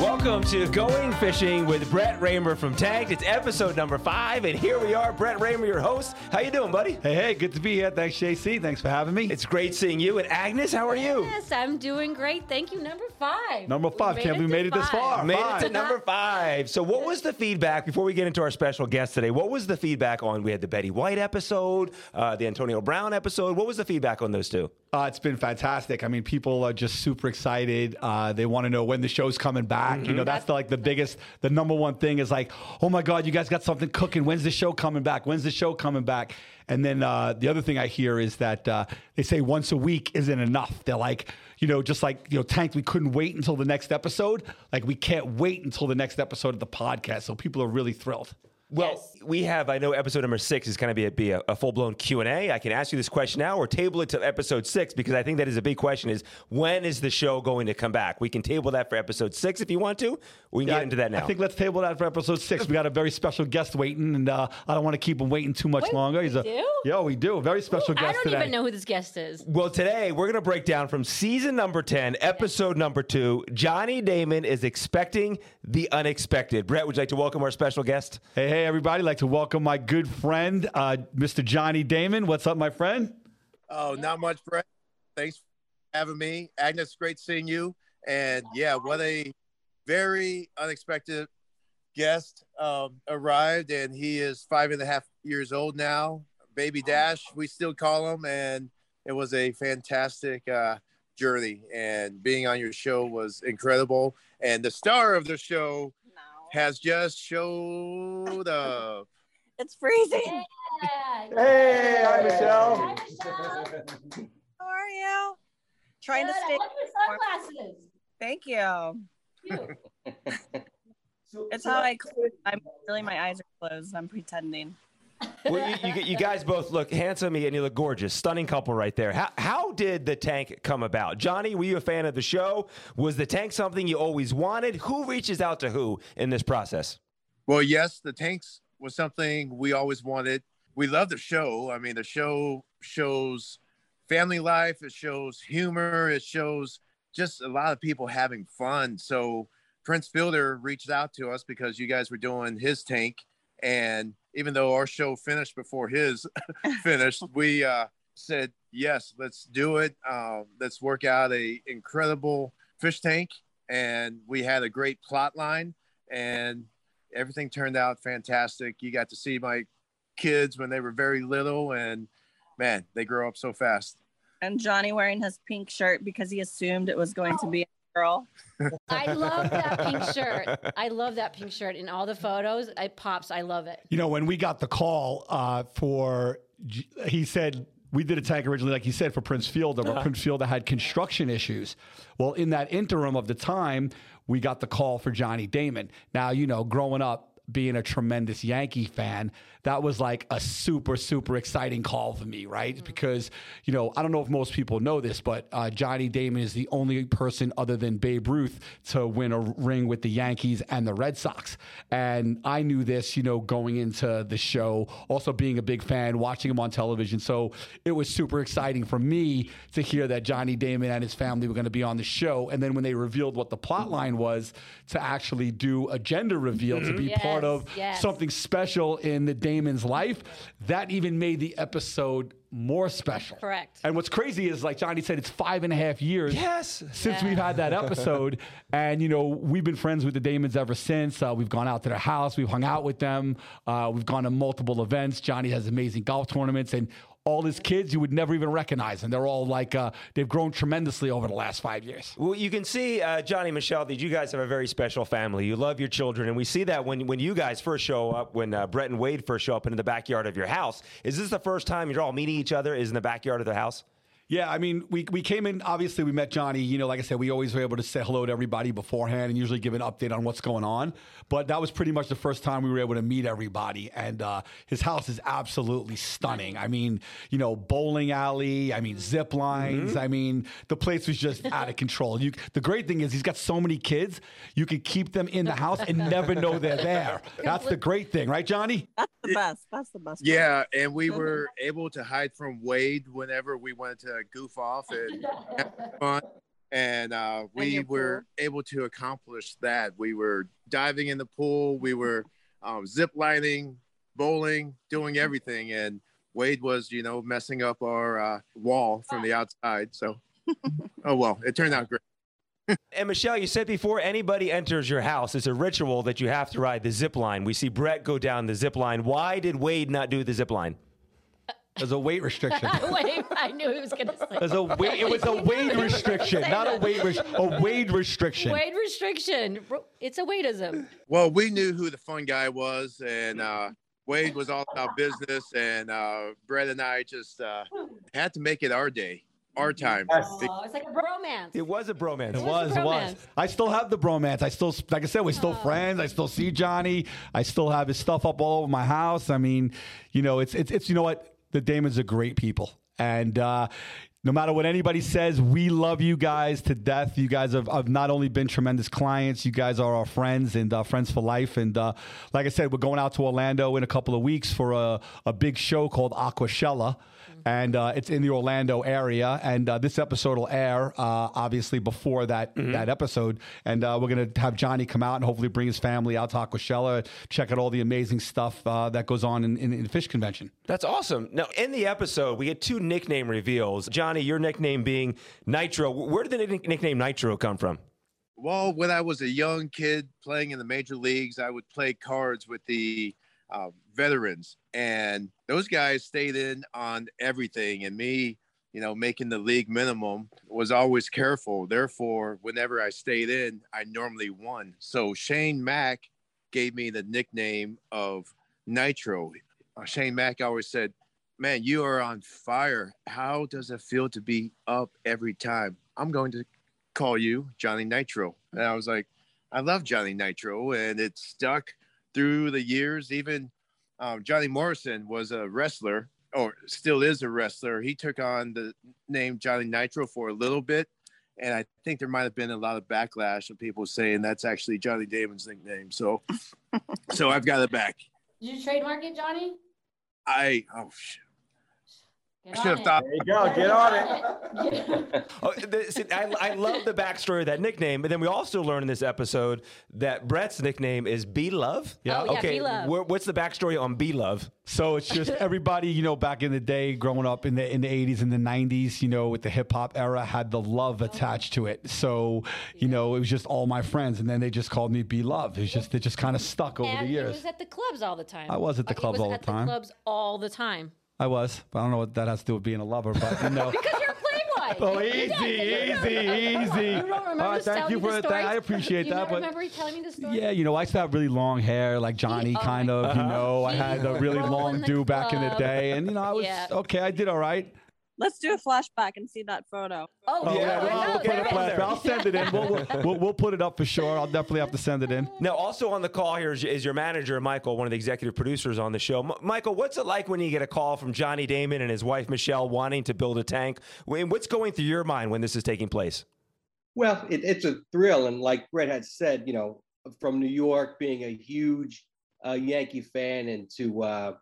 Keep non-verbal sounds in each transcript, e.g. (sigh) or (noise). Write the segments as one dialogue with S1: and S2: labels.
S1: Welcome to Going Fishing with Brett Raymer from Tanked. It's episode number five, and here we are, Brett Raymer, your host. How you doing, buddy?
S2: Hey, hey, good to be here. Thanks, JC. Thanks for having me.
S1: It's great seeing you. And Agnes, how are you?
S3: Yes, I'm doing great. Thank you. Number five.
S2: Number five. Can't believe we made it this
S3: five.
S2: far.
S1: Made it
S2: Five.
S1: to number five. So, what was the feedback before we get into our special guest today? What was the feedback on? We had the Betty White episode, uh, the Antonio Brown episode. What was the feedback on those two?
S2: Uh, it's been fantastic. I mean, people are just super excited. Uh, they want to know when the show's coming back. You know, that's the, like the biggest, the number one thing is like, oh my God, you guys got something cooking. When's the show coming back? When's the show coming back? And then uh, the other thing I hear is that uh, they say once a week isn't enough. They're like, you know, just like, you know, Tank, we couldn't wait until the next episode. Like, we can't wait until the next episode of the podcast. So people are really thrilled.
S1: Well,
S3: Yes.
S1: we have. I know episode number six is going to be a, be a, a full blown Q and A. I can ask you this question now, or table it to episode six because I think that is a big question. Is when is the show going to come back? We can table that for episode six if you want to. We can get into that now.
S2: I think let's table that for episode six. We got a very special guest waiting, and uh, I don't want to keep him waiting too much
S3: Wait,
S2: longer.
S3: we
S2: a
S3: do?
S2: yeah, we do a very special
S3: I
S2: guest I
S3: don't
S2: today.
S3: even know who this guest is.
S1: Well, today we're going to break down from season number 10, episode number two. Johnny Damon is expecting the unexpected. Brett, would you like to welcome our special guest?
S2: Hey, hey, everybody! I'd like to welcome my good friend, uh, Mr. Johnny Damon. What's up, my friend?
S4: Oh, not much, Brett. Thanks for having me. Agnes, great seeing you. And yeah, what a very unexpected guest um, arrived, and he is five and a half years old now. Baby Dash, we still call him, and it was a fantastic uh, journey. And being on your show was incredible. And the star of the show. Has just showed up. (laughs)
S5: It's freezing.
S2: Hey, hi, Michelle.
S5: Hi, How are you? Trying to stay.
S3: sunglasses.
S5: Thank you. It's how I. I'm really my eyes are closed. I'm pretending.
S1: Well, you, you, you guys both look handsome and you look gorgeous. Stunning couple right there. How, how did the tank come about? Johnny, were you a fan of the show? Was the tank something you always wanted? Who reaches out to who in this process?
S4: Well, yes, the tanks was something we always wanted. We love the show. I mean, the show shows family life, it shows humor, it shows just a lot of people having fun. So Prince Fielder reached out to us because you guys were doing his tank. And even though our show finished before his (laughs) finished, we uh, said, yes, let's do it. Um, let's work out a incredible fish tank. And we had a great plot line. And everything turned out fantastic. You got to see my kids when they were very little, and man, they grow up so fast.
S5: And Johnny wearing his pink shirt because he assumed it was going to be girl.
S3: I love that pink (laughs) shirt. I love that pink shirt in all the photos. It pops. I love it.
S2: You know, when we got the call uh, for, he said, we did a tank originally, like he said, for Prince Fielder, but Prince Fielder had construction issues. Well, in that interim of the time, we got the call for Johnny Damon. Now, you know, growing up, being a tremendous Yankee fan, that was like a super, super exciting call for me, right? Because, you know, I don't know if most people know this, but uh, Johnny Damon is the only person other than Babe Ruth to win a ring with the Yankees and the Red Sox. And I knew this, you know, going into the show, also being a big fan, watching him on television. So it was super exciting for me to hear that Johnny Damon and his family were going to be on the show. And then when they revealed what the plot line was, to actually do a gender reveal to be
S3: Yes,
S2: part of
S3: yes.
S2: something special in the Damon's life, that even made the episode more special.
S3: Correct.
S2: And what's crazy is, like Johnny said, it's five and a half years
S1: Yes.
S2: since
S3: Yeah.
S2: we've had that episode. (laughs) and, you know, we've been friends with the Damons ever since. Uh, we've gone out to their house, we've hung out with them, uh, we've gone to multiple events. Johnny has amazing golf tournaments. And all his kids, you would never even recognize. And they're all like, uh, they've grown tremendously over the last five years.
S1: Well, you can see, uh, Johnny Michelle, that you guys have a very special family. You love your children, and we see that when, when you guys first show up, when uh, Brett and Wade first show up into the backyard of your house. Is this the first time you're all meeting each other? Is in the backyard of the house?
S2: Yeah, I mean, we, we came in, obviously, we met Johnny. You know, like I said, we always were able to say hello to everybody beforehand and usually give an update on what's going on. But that was pretty much the first time we were able to meet everybody. And uh, his house is absolutely stunning. I mean, you know, bowling alley, I mean, zip lines. I mean, the place was just out of control. You, the great thing is, he's got so many kids, you could keep them in the house and never know they're there. That's the great thing, right, Johnny?
S5: That's the best. That's the best.
S4: Yeah, and we were able to hide from Wade whenever we wanted to goof off (laughs) and have fun. and uh, we
S5: your
S4: were able to accomplish that. We were diving in the pool, we were um, zip lining, bowling, doing everything, and Wade was, you know, messing up our uh, wall from the outside. So, (laughs) oh well, it turned out great. (laughs)
S1: And Michelle, you said before anybody enters your house, it's a ritual that you have to ride the zip line. We see Brett go down the zip line. Why did Wade not do the zip line?
S2: There's a weight restriction. (laughs)
S3: Wait, I knew he was going to say.
S2: There's a weight. It was a weight restriction, not a weight res- a weight restriction.
S3: Weight restriction. It's a weightism.
S4: Well, we knew who the fun guy was, and uh, Wade was all about business, and uh, Brett and I just uh, had to make it our day, our time.
S3: Oh, it's like a bromance.
S1: It was a bromance.
S2: It
S3: was
S2: was,
S3: a
S2: it was. I still have the bromance. I still, like I said, we're still friends. I still see Johnny. I still have his stuff up all over my house. I mean, you know, it's it's it's you know what? The Damons are great people, and uh, no matter what anybody says, we love you guys to death. You guys have, have not only been tremendous clients, you guys are our friends and uh, friends for life. And uh, like I said, we're going out to Orlando in a couple of weeks for a, a big show called Aquashella. And uh, it's in the Orlando area, and uh, this episode will air uh, obviously before that that episode. And uh, we're gonna have Johnny come out and hopefully bring his family out to Aquashella, check out all the amazing stuff uh, that goes on in, in, in the fish convention.
S1: That's awesome. Now, in the episode, we get two nickname reveals. Johnny, your nickname being Nitro. Where did the nick- nickname Nitro come from?
S4: Well, when I was a young kid playing in the major leagues, I would play cards with the uh, veterans, and those guys stayed in on everything. And me, you know, making the league minimum was always careful. Therefore, whenever I stayed in, I normally won. So Shane Mack gave me the nickname of Nitro. Uh, Shane Mack always said, Man, you are on fire. How does it feel to be up every time? I'm going to call you Johnny Nitro. And I was like, I love Johnny Nitro. And it stuck through the years. Even um, Johnny Morrison was a wrestler, or still is a wrestler. He took on the name Johnny Nitro for a little bit. And I think there might have been a lot of backlash of people saying that's actually Johnny Damon's nickname. So, (laughs) so I've got it back.
S3: Did you trademark it, Johnny?
S4: I oh shit.
S3: Get
S4: I should have thought.
S6: There you go. Get on it. (laughs)
S1: Oh, the, see, I, I love the backstory of that nickname, but then we also learn in this episode that Brett's nickname is B Love.
S3: Yeah. Oh, yeah,
S1: okay.
S3: B-Love.
S1: what's the backstory on B Love?
S2: So it's just (laughs) everybody, you know, back in the day, growing up in the in the eighties and the nineties, you know, with the hip hop era, had the love oh. attached to it. So, you know, it was just all my friends, and then they just called me B Love. It's just it just kind of stuck over
S3: and
S2: the
S3: he
S2: years.
S3: was at the clubs all the time.
S2: I was at the
S3: He
S2: clubs
S3: was
S2: all the time.
S3: The clubs all the time.
S2: I was, but I don't know what that has to do with being a lover, but you know. (laughs)
S3: Because you're a playboy.
S2: Oh, easy,
S3: you
S2: easy, easy.
S3: You don't remember
S2: All right, thank you for that. I appreciate
S3: you
S2: that,
S3: don't
S2: but-
S3: remember you telling me the story?
S2: Yeah, you know, I used to have really long hair like Johnny,
S3: oh
S2: kind of. You uh-huh. know, I had a really long do back in the day, and you know, I was
S3: Yeah.
S2: okay. I did all right.
S5: Let's do a flashback and see that photo.
S3: Oh,
S2: Oh,
S1: Yeah,
S2: yeah,
S1: well,
S2: we'll, put
S1: there
S2: it
S1: is
S2: I'll send it in. We'll, we'll, we'll, we'll put it up for sure. I'll definitely have to send it in.
S1: Now, also on the call here is, is your manager, Michael, one of the executive producers on the show. M- Michael, what's it like when you get a call from Johnny Damon and his wife, Michelle, wanting to build a tank? Wh- What's going through your mind when this is taking place?
S6: Well, it, it's a thrill, and like Brett had said, you know, from New York, being a huge uh, Yankee fan, and to uh,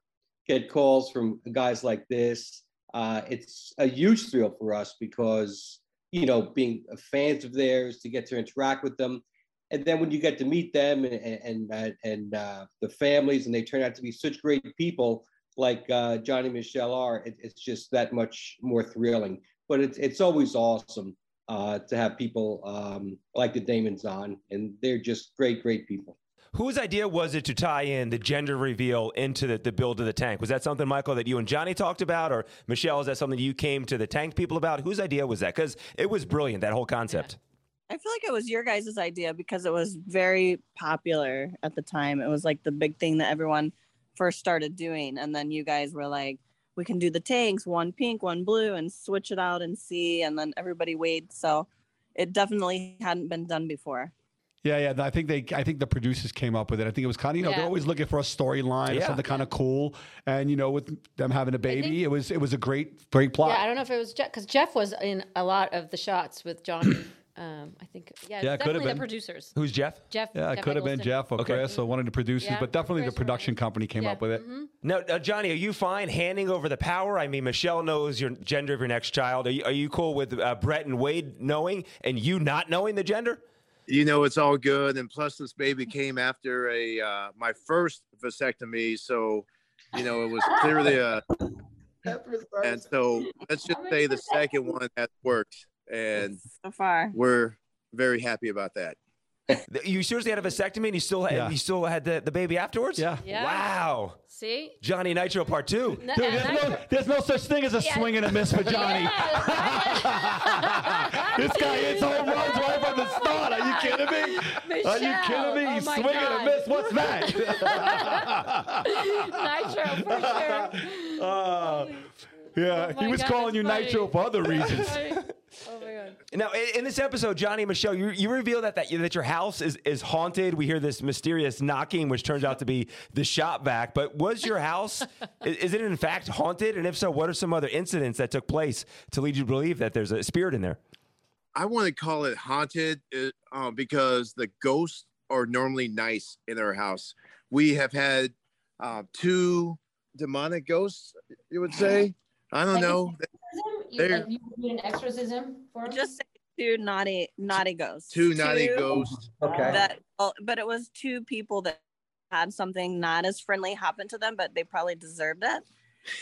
S6: get calls from guys like this, uh, it's a huge thrill for us because you know, being fans of theirs, to get to interact with them, and then when you get to meet them and and and, uh, the families, and they turn out to be such great people like uh, Johnny Michelle are, it, it's just that much more thrilling. But it's it's always awesome uh, to have people um, like the Damons on, and they're just great, great people.
S1: Whose idea was it to tie in the gender reveal into the, the build of the tank? Was that something, Michael, that you and Johnny talked about? Or Michelle, is that something you came to the tank people about? Whose idea was that? Because it was brilliant, that whole concept.
S5: I feel like it was your guys' idea because it was very popular at the time. It was like the big thing that everyone first started doing. And then you guys were like, we can do the tanks, one pink, one blue, and switch it out and see. And then everybody weighed. So it definitely hadn't been done before.
S2: Yeah, yeah. I think they, I think the producers came up with it. I think it was kind of, you know, they're always looking for a storyline or something kind of cool. And you know, with them having a baby,
S3: think-
S2: it was, it was a great, great plot.
S3: Yeah, I don't know if it was Jeff because Jeff was in a lot of the shots with Johnny (clears throat) Um, I think yeah,
S2: Yeah,
S3: it's
S2: it
S3: definitely the producers.
S1: Who's Jeff?
S3: Jeff.
S2: Yeah, it could have been Jeff or
S1: Okay.
S2: Chris or one of the producers,
S3: Yeah,
S2: but definitely the
S3: Chris or
S2: production
S3: Ryan.
S2: company came
S3: Yeah.
S2: up with it.
S1: Now, uh, Johnny, are you fine handing over the power? I mean, Michelle knows your gender of your next child. Are you, are you cool with uh, Brett and Wade knowing and you not knowing the gender?
S4: You know it's all good and plus this baby came after a uh, my first vasectomy so you know it was clearly a and so let's just say the second one has worked and
S5: So far.
S4: we're very happy about that
S1: You seriously had a vasectomy and you still had,
S2: Yeah.
S1: you still had the, the baby afterwards?
S2: Yeah.
S3: Yeah.
S1: Wow.
S3: See.
S1: Johnny Nitro Part Two.
S3: N-
S2: Dude, there's,
S3: I-
S2: no, there's no such thing as a
S3: Yeah.
S2: swing and a miss for Johnny. (laughs) (laughs)
S3: Yeah.
S2: this guy hits home runs right from the (laughs) start. Are you kidding me? Are you kidding me?
S3: Michelle.
S2: He's
S3: Oh my
S2: swinging and a miss. What's that? (laughs) (laughs)
S3: Nitro for sure.
S2: Uh, yeah,
S3: Oh
S2: he was
S3: God,
S2: calling you
S3: funny.
S2: Nitro for other reasons.
S3: oh my god.
S1: Now, in, in this episode, Johnny and Michelle, you, you reveal that, that that your house is, is haunted. We hear this mysterious knocking, which turns out to be the shop vac. But was your house, is, is it in fact haunted? And if so, what are some other incidents that took place to lead you to believe that there's a spirit in there?
S4: I want to call it haunted uh, because the ghosts are normally nice in our house we have had uh, two demonic ghosts you would say i don't know
S3: You,
S4: There-
S3: like, you did an exorcism for him?
S5: Just say two naughty naughty ghosts.
S4: two naughty ghosts
S6: Okay.
S5: That well, but it was two people that had something not as friendly happen to them, but they probably deserved it.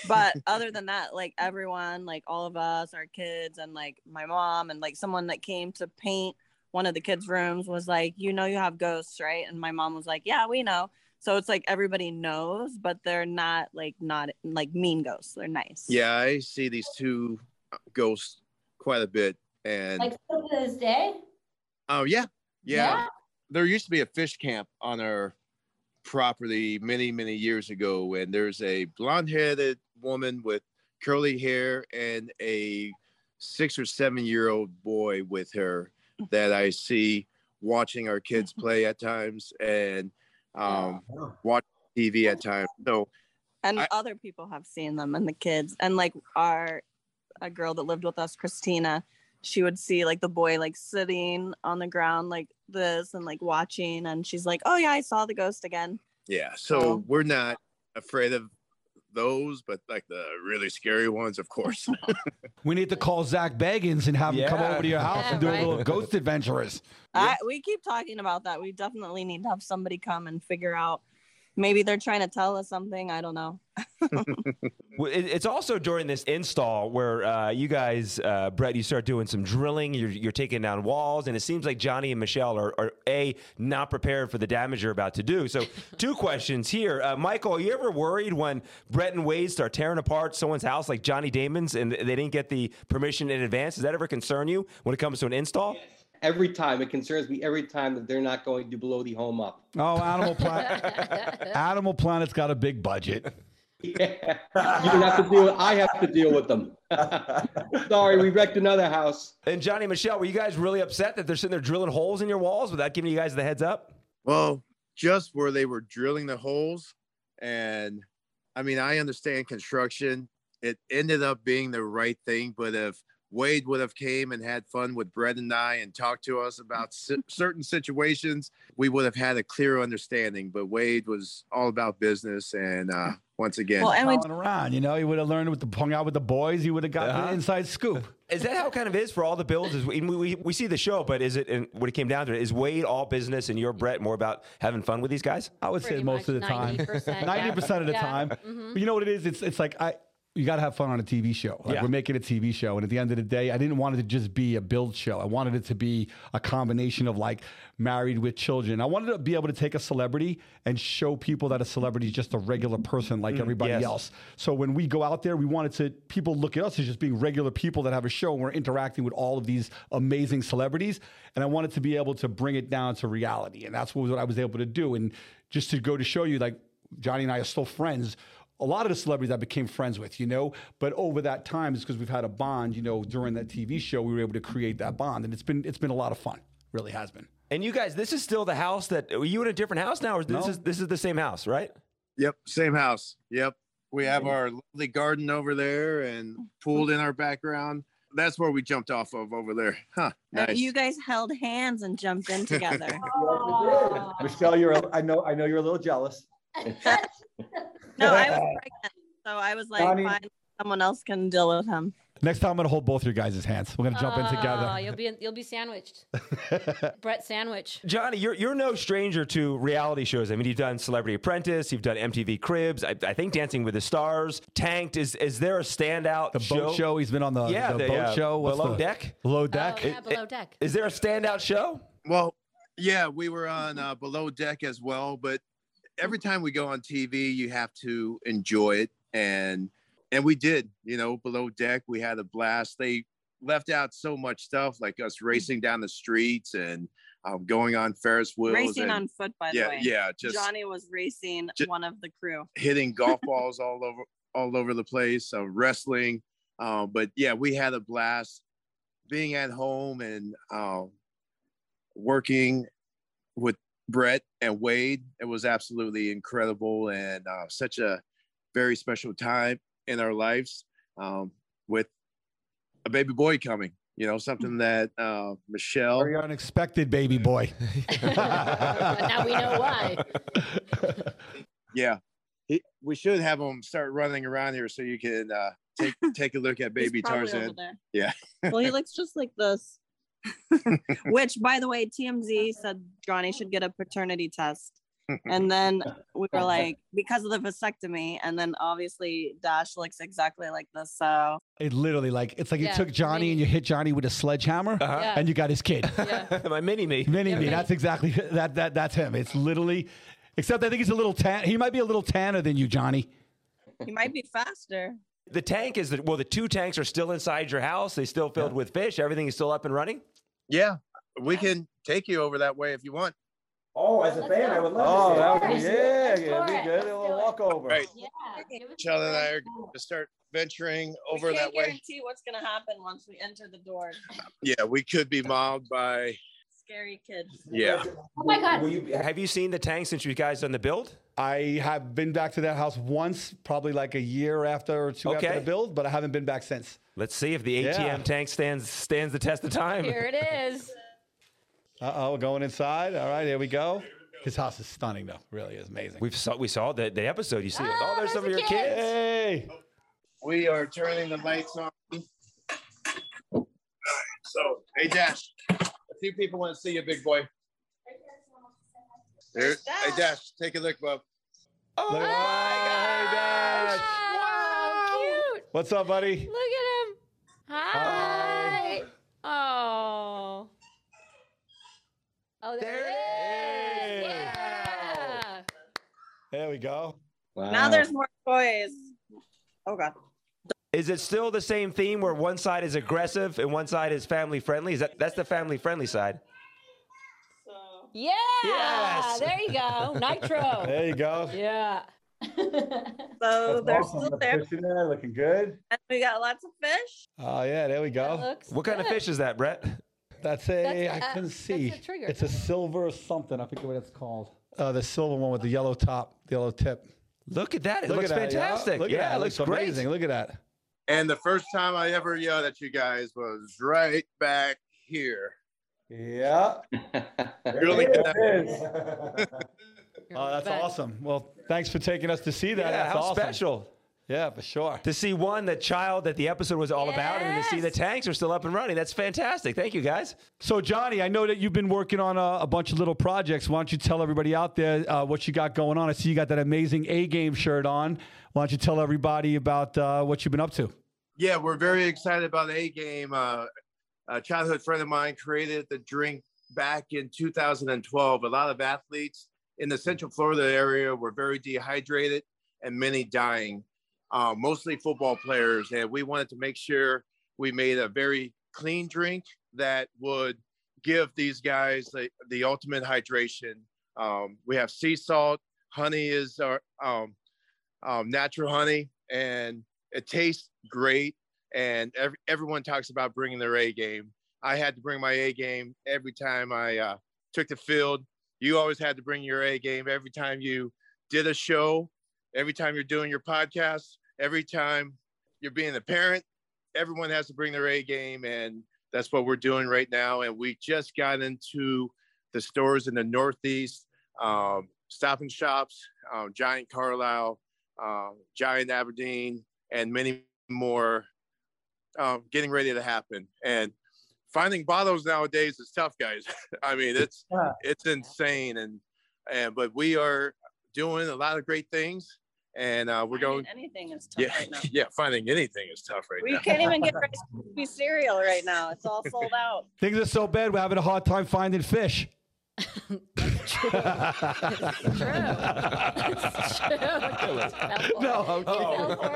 S5: But (laughs) other than that, like everyone, like all of us, our kids, and like my mom, and like someone that came to paint one of the kids' rooms was like, "You know, you have ghosts, right?" And my mom was like, "Yeah, we know." So it's like everybody knows, but they're not like not like mean ghosts. They're nice.
S4: yeah i see these two uh, ghosts quite a bit and
S3: like to this day.
S4: oh yeah yeah yeah there used to be a fish camp on our property many many years ago and there's a blonde-headed woman with curly hair and a six or seven year old boy with her that i see watching our kids (laughs) play at times and um watch tv at times. So
S5: and
S4: I-
S5: other people have seen them and the kids. And like our a girl that lived with us christina she would see like the boy like sitting on the ground like this and like watching and she's like oh yeah i saw the ghost again
S4: yeah so
S5: Oh.
S4: we're not afraid of those but like the really scary ones of course (laughs)
S2: We need to call Zak Bagans and have him come over to your house
S3: Yeah,
S2: and do
S3: right.
S2: a little ghost adventurers.
S5: I, we keep talking about that we definitely need to have somebody come and figure out maybe they're trying to tell us something i don't know (laughs)
S1: It's also during this install where uh, you guys, uh, Brett, you start doing some drilling. You're, you're taking down walls, and it seems like Johnny and Michelle are, are a not prepared for the damage you're about to do. So, (laughs) two questions here, uh, Michael. Are you ever worried when Brett and Wade start tearing apart someone's house like Johnny Damon's, and they didn't get the permission in advance? Does that ever concern you when it comes to an install?
S6: Every time it concerns me every time that they're not going to blow the home up.
S2: Oh, Animal (laughs) Planet. Animal Planet's got a big budget.
S6: Yeah. You don't have to deal. I have to deal with them. (laughs) Sorry, we wrecked another house.
S1: And Johnny Michelle, were you guys really upset that they're sitting there drilling holes in your walls without giving you guys the heads up?
S4: Well, just where they were drilling the holes. And I mean, I understand construction. It ended up being the right thing, but if Wade would have came and had fun with Brett and I and talked to us about si- certain situations, we would have had a clear understanding. But Wade was all about business, and uh, once again,
S5: well and we
S2: around, you know, he would have learned with the hung out with the boys. He would have got
S1: Uh-huh.
S2: the inside scoop.
S1: Is that how it kind of is for all the builds? Is we, we, we see the show, but is it and when it came down to it, is Wade all business and you're Brett more about having fun with these guys?
S2: I would say most of the time,
S3: 90%,
S2: ninety (laughs)
S3: yeah.
S2: percent of the
S3: Yeah.
S2: time.
S3: Mhm.
S2: But you know what it is? It's it's like I. You got to have fun on a TV show. Like
S1: Yeah.
S2: we're making a TV show, and at the end of the day, I didn't want it to just be a build show. I wanted it to be a combination of like married with children. I wanted to be able to take a celebrity and show people that a celebrity is just a regular person like mm, everybody
S1: yes.
S2: else. So when we go out there, we wanted to people look at us as just being regular people that have a show and we're interacting with all of these amazing celebrities. And I wanted to be able to bring it down to reality. And that's what I was able to do. And just to go to show you, like Johnny and I are still friends. A lot of the celebrities I became friends with, you know, but over that time, it's because we've had a bond, you know, during that TV show, we were able to create that bond. And it's been it's been a lot of fun. Really has been.
S1: And you guys, this is still the house that are you in a different house now, or this
S2: No.
S1: is this is the same house, right?
S4: yep, same house. Yep, we have our lovely garden over there and pool in our background. that's where we jumped off of over there. Huh.
S5: Uh,
S4: Nice.
S5: You guys held hands and jumped in (laughs) together.
S2: Michelle, you're. A, I know. I know you're a little jealous. (laughs)
S5: no, I was pregnant, so I was like,
S2: Donnie-
S5: fine, someone else can deal with him.
S2: Next time, I'm gonna hold both your guys' hands. We're gonna jump in
S3: Oh,
S2: together.
S3: You'll be you'll be sandwiched. (laughs) Brett sandwich.
S1: Johnny, you're you're no stranger to reality shows. I mean, you've done Celebrity Apprentice, you've done MTV Cribs, I, I think Dancing with the Stars, Tanked. Is is there a standout
S2: The boat show. He's been on the,
S1: Yeah,
S2: the,
S1: the,
S2: boat
S1: uh,
S2: show. What's
S1: Below
S2: the,
S1: Deck?
S2: Below deck.
S3: Oh, yeah, below deck.
S1: Is there a standout show?
S4: Well, yeah, we were on uh, Below Deck as well, but every time we go on TV, you have to enjoy it, and and we did. You know, Below Deck, we had a blast. They left out so much stuff, like us racing down the streets and um, going on Ferris wheels.
S5: Racing
S4: and,
S5: on foot, by the way.
S4: yeah, just
S5: Johnny was racing
S4: Ju-
S5: one of the crew.
S4: hitting golf (laughs) balls all over all over the place, uh, wrestling. Uh, but yeah, we had a blast being at home and uh, working with Brett and Wade. It was absolutely incredible and uh, such a very special time in our lives um, with a baby boy coming. You know, something that uh, Michelle.
S2: Very unexpected, baby boy. (laughs)
S3: now we know why.
S4: Yeah, he, we should have him start running around here so you can uh, take take a look at baby
S5: probably
S4: Tarzan.
S5: over there.
S4: Yeah.
S5: well, he (laughs) looks just like this. (laughs) Which, by the way, TMZ said Johnny should get a paternity test. And then we were (laughs) like, because of the vasectomy, and then obviously Dash looks exactly like this. So
S2: It literally like it's like you took Johnny
S3: mini.
S2: and you hit Johnny with a sledgehammer,
S1: Uh-huh.
S3: Yeah.
S2: and you got his kid. (laughs)
S3: Yeah.
S1: My mini me.
S2: Mini me. That's exactly that. That that's him. It's literally, except I think he's a little tan. He might be a little tanner than you, Johnny.
S5: he might be faster.
S1: The tank is the well, the two tanks are still inside your house. They still filled with fish. Everything is still up and running.
S4: Yeah, we can take you over that way if you want.
S2: Oh, as
S3: a fan, I would love
S2: Oh,
S3: to
S2: that would be
S3: it.
S2: yeah,
S3: Let's
S2: yeah,
S3: do
S2: it'd be good. A
S3: Let's
S2: little walkover.
S4: Right.
S3: Yeah. give us
S4: Michelle and I
S3: a
S4: are going to start venturing over
S5: we
S4: that
S5: can't
S4: way.
S5: guarantee what's gonna happen once we enter the door.
S4: Yeah, we could be mobbed by.
S5: Scary kid.
S4: Yeah,
S3: Oh my god.
S1: Have you seen the tank since you guys done the build?
S2: I have been back to that house once, probably like a year after or two after
S1: Okay.
S2: the build, but I haven't been back since.
S1: Let's see if the ATM
S2: Yeah.
S1: tank stands stands the test of time.
S3: Here it is.
S2: Uh oh, we're going inside. All right, here we go. His house is stunning, though. Really is amazing.
S1: We've saw we saw the, the episode. You see,
S3: Ah,
S1: oh, there's
S3: there's
S1: some of your
S3: kids.
S1: kids.
S2: Hey,
S4: we are turning the lights on. So, hey Dash, a few people want to see you, big boy. There, hey Dash, take a look, bub.
S1: Oh
S2: Look
S1: my
S2: at-
S1: gosh!
S3: Wow, cute.
S2: what's up, buddy?
S3: Look at him. Hi. Oh. Oh, there,
S1: There
S3: it is.
S1: it is.
S3: Yeah.
S2: There we go.
S6: Wow.
S5: Now there's more toys. Oh god.
S1: Is it still the same theme where one side is aggressive and one side is family friendly? Is that that's the family friendly side?
S5: So
S3: Yeah.
S1: Yes.
S3: There you go. Nitro. (laughs)
S2: There you go.
S3: Yeah. (laughs)
S5: So they're still there.
S2: Fish in there, looking good.
S5: And we got lots of fish.
S2: Oh yeah, there we
S3: That
S2: go.
S3: looks
S1: What kind of fish is that, Brett?
S2: That's a.
S3: That's,
S2: I
S3: uh,
S2: couldn't
S3: that's
S2: see.
S3: a trigger.
S2: It's a silver something. I forget what it's called. Uh, the silver one with the yellow top, the yellow tip.
S1: Look at that. It
S2: Look
S1: looks
S2: at that, yeah.
S1: fantastic.
S2: Look at
S1: yeah,
S2: that.
S1: it looks great.
S2: amazing. Look at that.
S4: And the first time I ever yelled at you guys was right back here.
S2: Yeah. (laughs)
S4: Really
S2: It is. (laughs)
S3: You're
S2: Oh,
S3: the
S2: that's awesome. Well, thanks for taking us to see that.
S1: Yeah,
S2: that's
S1: how
S2: awesome.
S1: special
S2: Yeah, for sure.
S1: to see one the child that the episode was all about, and to see the tanks are still up and running. That's fantastic. Thank you, guys.
S2: So, Johnny, I know that you've been working on a, a bunch of little projects. Why don't you tell everybody out there uh, what you got going on? I see you got that amazing A game shirt on. Why don't you tell everybody about uh, what you've been up to?
S4: Yeah, we're very excited about A game. Uh, a childhood friend of mine created the drink back in 2012. A lot of athletes in the Central Florida area were very dehydrated and many dying, uh, mostly football players. And we wanted to make sure we made a very clean drink that would give these guys the, the ultimate hydration. Um, we have sea salt, honey is our um, um, natural honey, and it tastes great. And every, everyone talks about bringing their A game. I had to bring my A game every time I uh, took the field. You always had to bring your A game every time you did a show, every time you're doing your podcast, every time you're being a parent, everyone has to bring their A game, and that's what we're doing right now. And we just got into the stores in the Northeast, um, Stop and Shops, um, Giant Carlisle, um, Giant Aberdeen, and many more um, getting ready to happen. And finding bottles nowadays is tough, guys. (laughs) I mean, it's
S6: Yeah.
S4: it's insane, and and but we are doing a lot of great things, and uh, we're going.
S5: Anything is tough
S4: Yeah,
S5: right now. (laughs)
S4: yeah. Finding anything is tough right
S5: We
S4: now.
S5: We can't even get (laughs) Rice Krispie cereal right now. It's all sold out.
S2: Things are so bad, we're having a hard time finding fish. (laughs)
S3: True. It's true.
S2: No, I'm kidding.
S3: for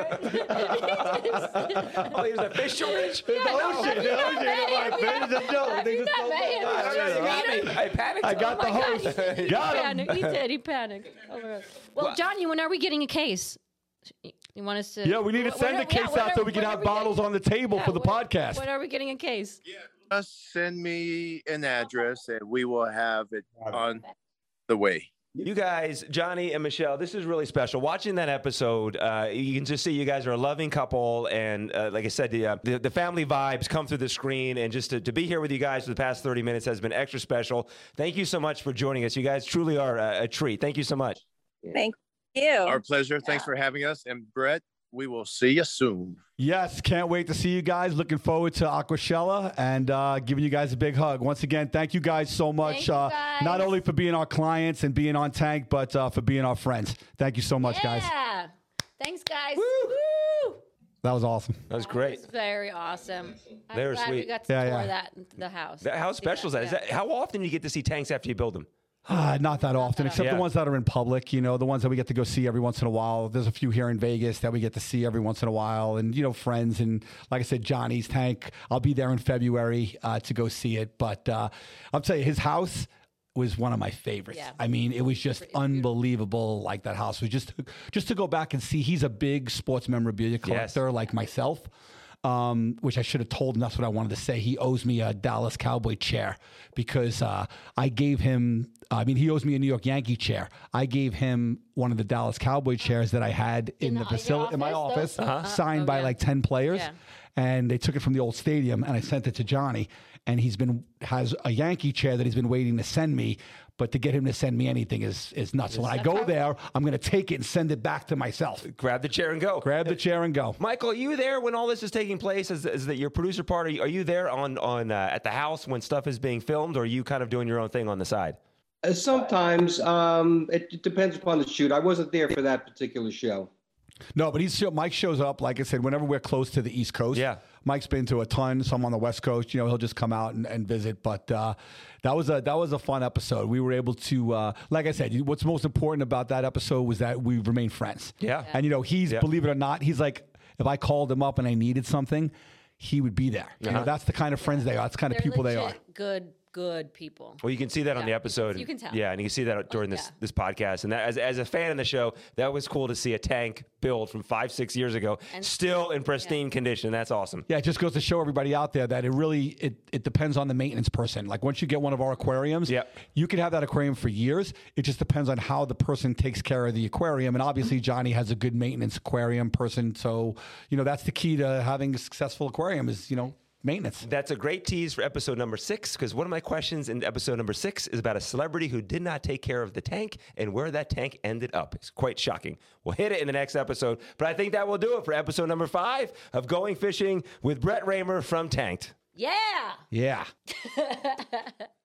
S3: (laughs) it.
S1: Oh, a fish shortage.
S2: The ocean, the ocean. I'm like, man, it's a joke. Things are so
S1: I you got me. I panicked.
S2: I got
S3: oh the Oh
S2: host.
S3: he- he
S2: Got him.
S3: panicked. He did. He panicked. Oh my God. Well, Johnny, when are we getting a case? You want us to?
S2: Yeah, we need to send
S3: are-
S2: the case out so we can have bottles on the table for the podcast.
S3: When are we getting a case?
S4: Just send me an address, and we will have it on the way.
S1: You guys, Johnny and Michelle, this is really special. Watching that episode, uh, you can just see you guys are a loving couple, and uh, like I said, the, uh, the the family vibes come through the screen, and just to, to be here with you guys for the past thirty minutes has been extra special. Thank you so much for joining us. You guys truly are a, a treat. Thank you so much.
S5: Thank you.
S4: Our pleasure. Thanks for having us, and Brett, we will see you soon.
S2: Yes, can't wait to see you guys. Looking forward to Aquashella and uh, giving you guys a big hug. Once again, thank you guys so much.
S3: Thank you,
S2: uh,
S3: guys.
S2: Not only for being our clients and being on Tanked, but uh, for being our friends. Thank you so much, guys.
S3: Yeah. Thanks, guys. Woo!
S2: That was awesome.
S1: That was great.
S3: It's very awesome. I'm
S1: Very
S3: glad we
S1: sweet.
S3: got to
S2: Yeah,
S3: tour
S2: yeah.
S3: that the house.
S1: That- How special is that? Is
S3: Yeah.
S1: that? How often do you get to see tanks after you build them?
S2: Ah, (sighs) not that often, except
S1: Yeah.
S2: the ones that are in public. You know, the ones that we get to go see every once in a while. There's a few here in Vegas that we get to see every once in a while, and you know, friends. And like I said, Johnny's Tank. I'll be there in February uh, to go see it. But uh, I'll tell you, his house was one of my favorites.
S3: Yeah.
S2: I mean, it was just unbelievable. Like that house was just just to go back and see. He's a big sports memorabilia collector, like myself. Um, which I should have told him. That's what I wanted to say. He owes me a Dallas Cowboy chair because uh, I gave him. I mean, he owes me a New York Yankee chair. I gave him one of the Dallas Cowboy chairs that I had in,
S3: In
S2: the
S3: the-
S2: facility in my
S3: office,
S2: office,
S3: those?
S2: signed
S3: Oh,
S2: by
S3: yeah.
S2: like ten players.
S3: Yeah.
S2: And they took it from the old stadium, and I sent it to Johnny. And he's been has a Yankee chair that he's been waiting to send me. But to get him to send me anything is is nuts. So when I go there, I'm going to take it and send it back to myself.
S1: Grab the chair and go.
S2: Grab the chair and go.
S1: Michael, are you there when all this is taking place? Is, is that your producer part? Are you, are you there on on uh, at the house when stuff is being filmed, or are you kind of doing your own thing on the side?
S6: Uh, sometimes um, it, it depends upon the shoot. I wasn't there for that particular show.
S2: No, but he's Mike shows up. Like I said, whenever we're close to the East Coast,
S1: Yeah.
S2: Mike's been to a ton. Some on the West Coast, you know, he'll just come out and, and visit. But uh, that was a that was a fun episode. We were able to, uh, like I said, what's most important about that episode was that we remained friends.
S1: Yeah.
S2: and you know, he's
S1: Yeah.
S2: believe it or not, he's like, if I called him up and I needed something, he would be there. You
S1: Uh-huh.
S2: know, that's the kind of friends they are. That's the kind of
S3: They're
S2: people they are.
S3: Good, good people.
S1: Well, you can see that on
S3: Yeah,
S1: the
S3: you can-
S1: episode.
S3: you can tell.
S1: Yeah, and you can see that oh, during this
S3: yeah.
S1: this podcast. And that, as as a fan of the show, that was cool to see a tank build from five six years ago,
S3: And-
S1: still in pristine condition. That's awesome.
S2: Yeah, it just goes to show everybody out there that it really it, it depends on the maintenance person. Like once you get one of our aquariums,
S1: Yep.
S2: you could have that aquarium for years. It just depends on how the person takes care of the aquarium. And obviously Johnny has a good maintenance aquarium person. So, you know, that's the key to having a successful aquarium is, you know, maintenance.
S1: That's a great tease for episode number six because one of my questions in episode number six is about a celebrity who did not take care of the tank and where that tank ended up. It's quite shocking. We'll hit it in the next episode, but I think that will do it for episode number five of Going Fishing with Brett Raymer from Tanked.
S3: Yeah.
S2: Yeah. (laughs)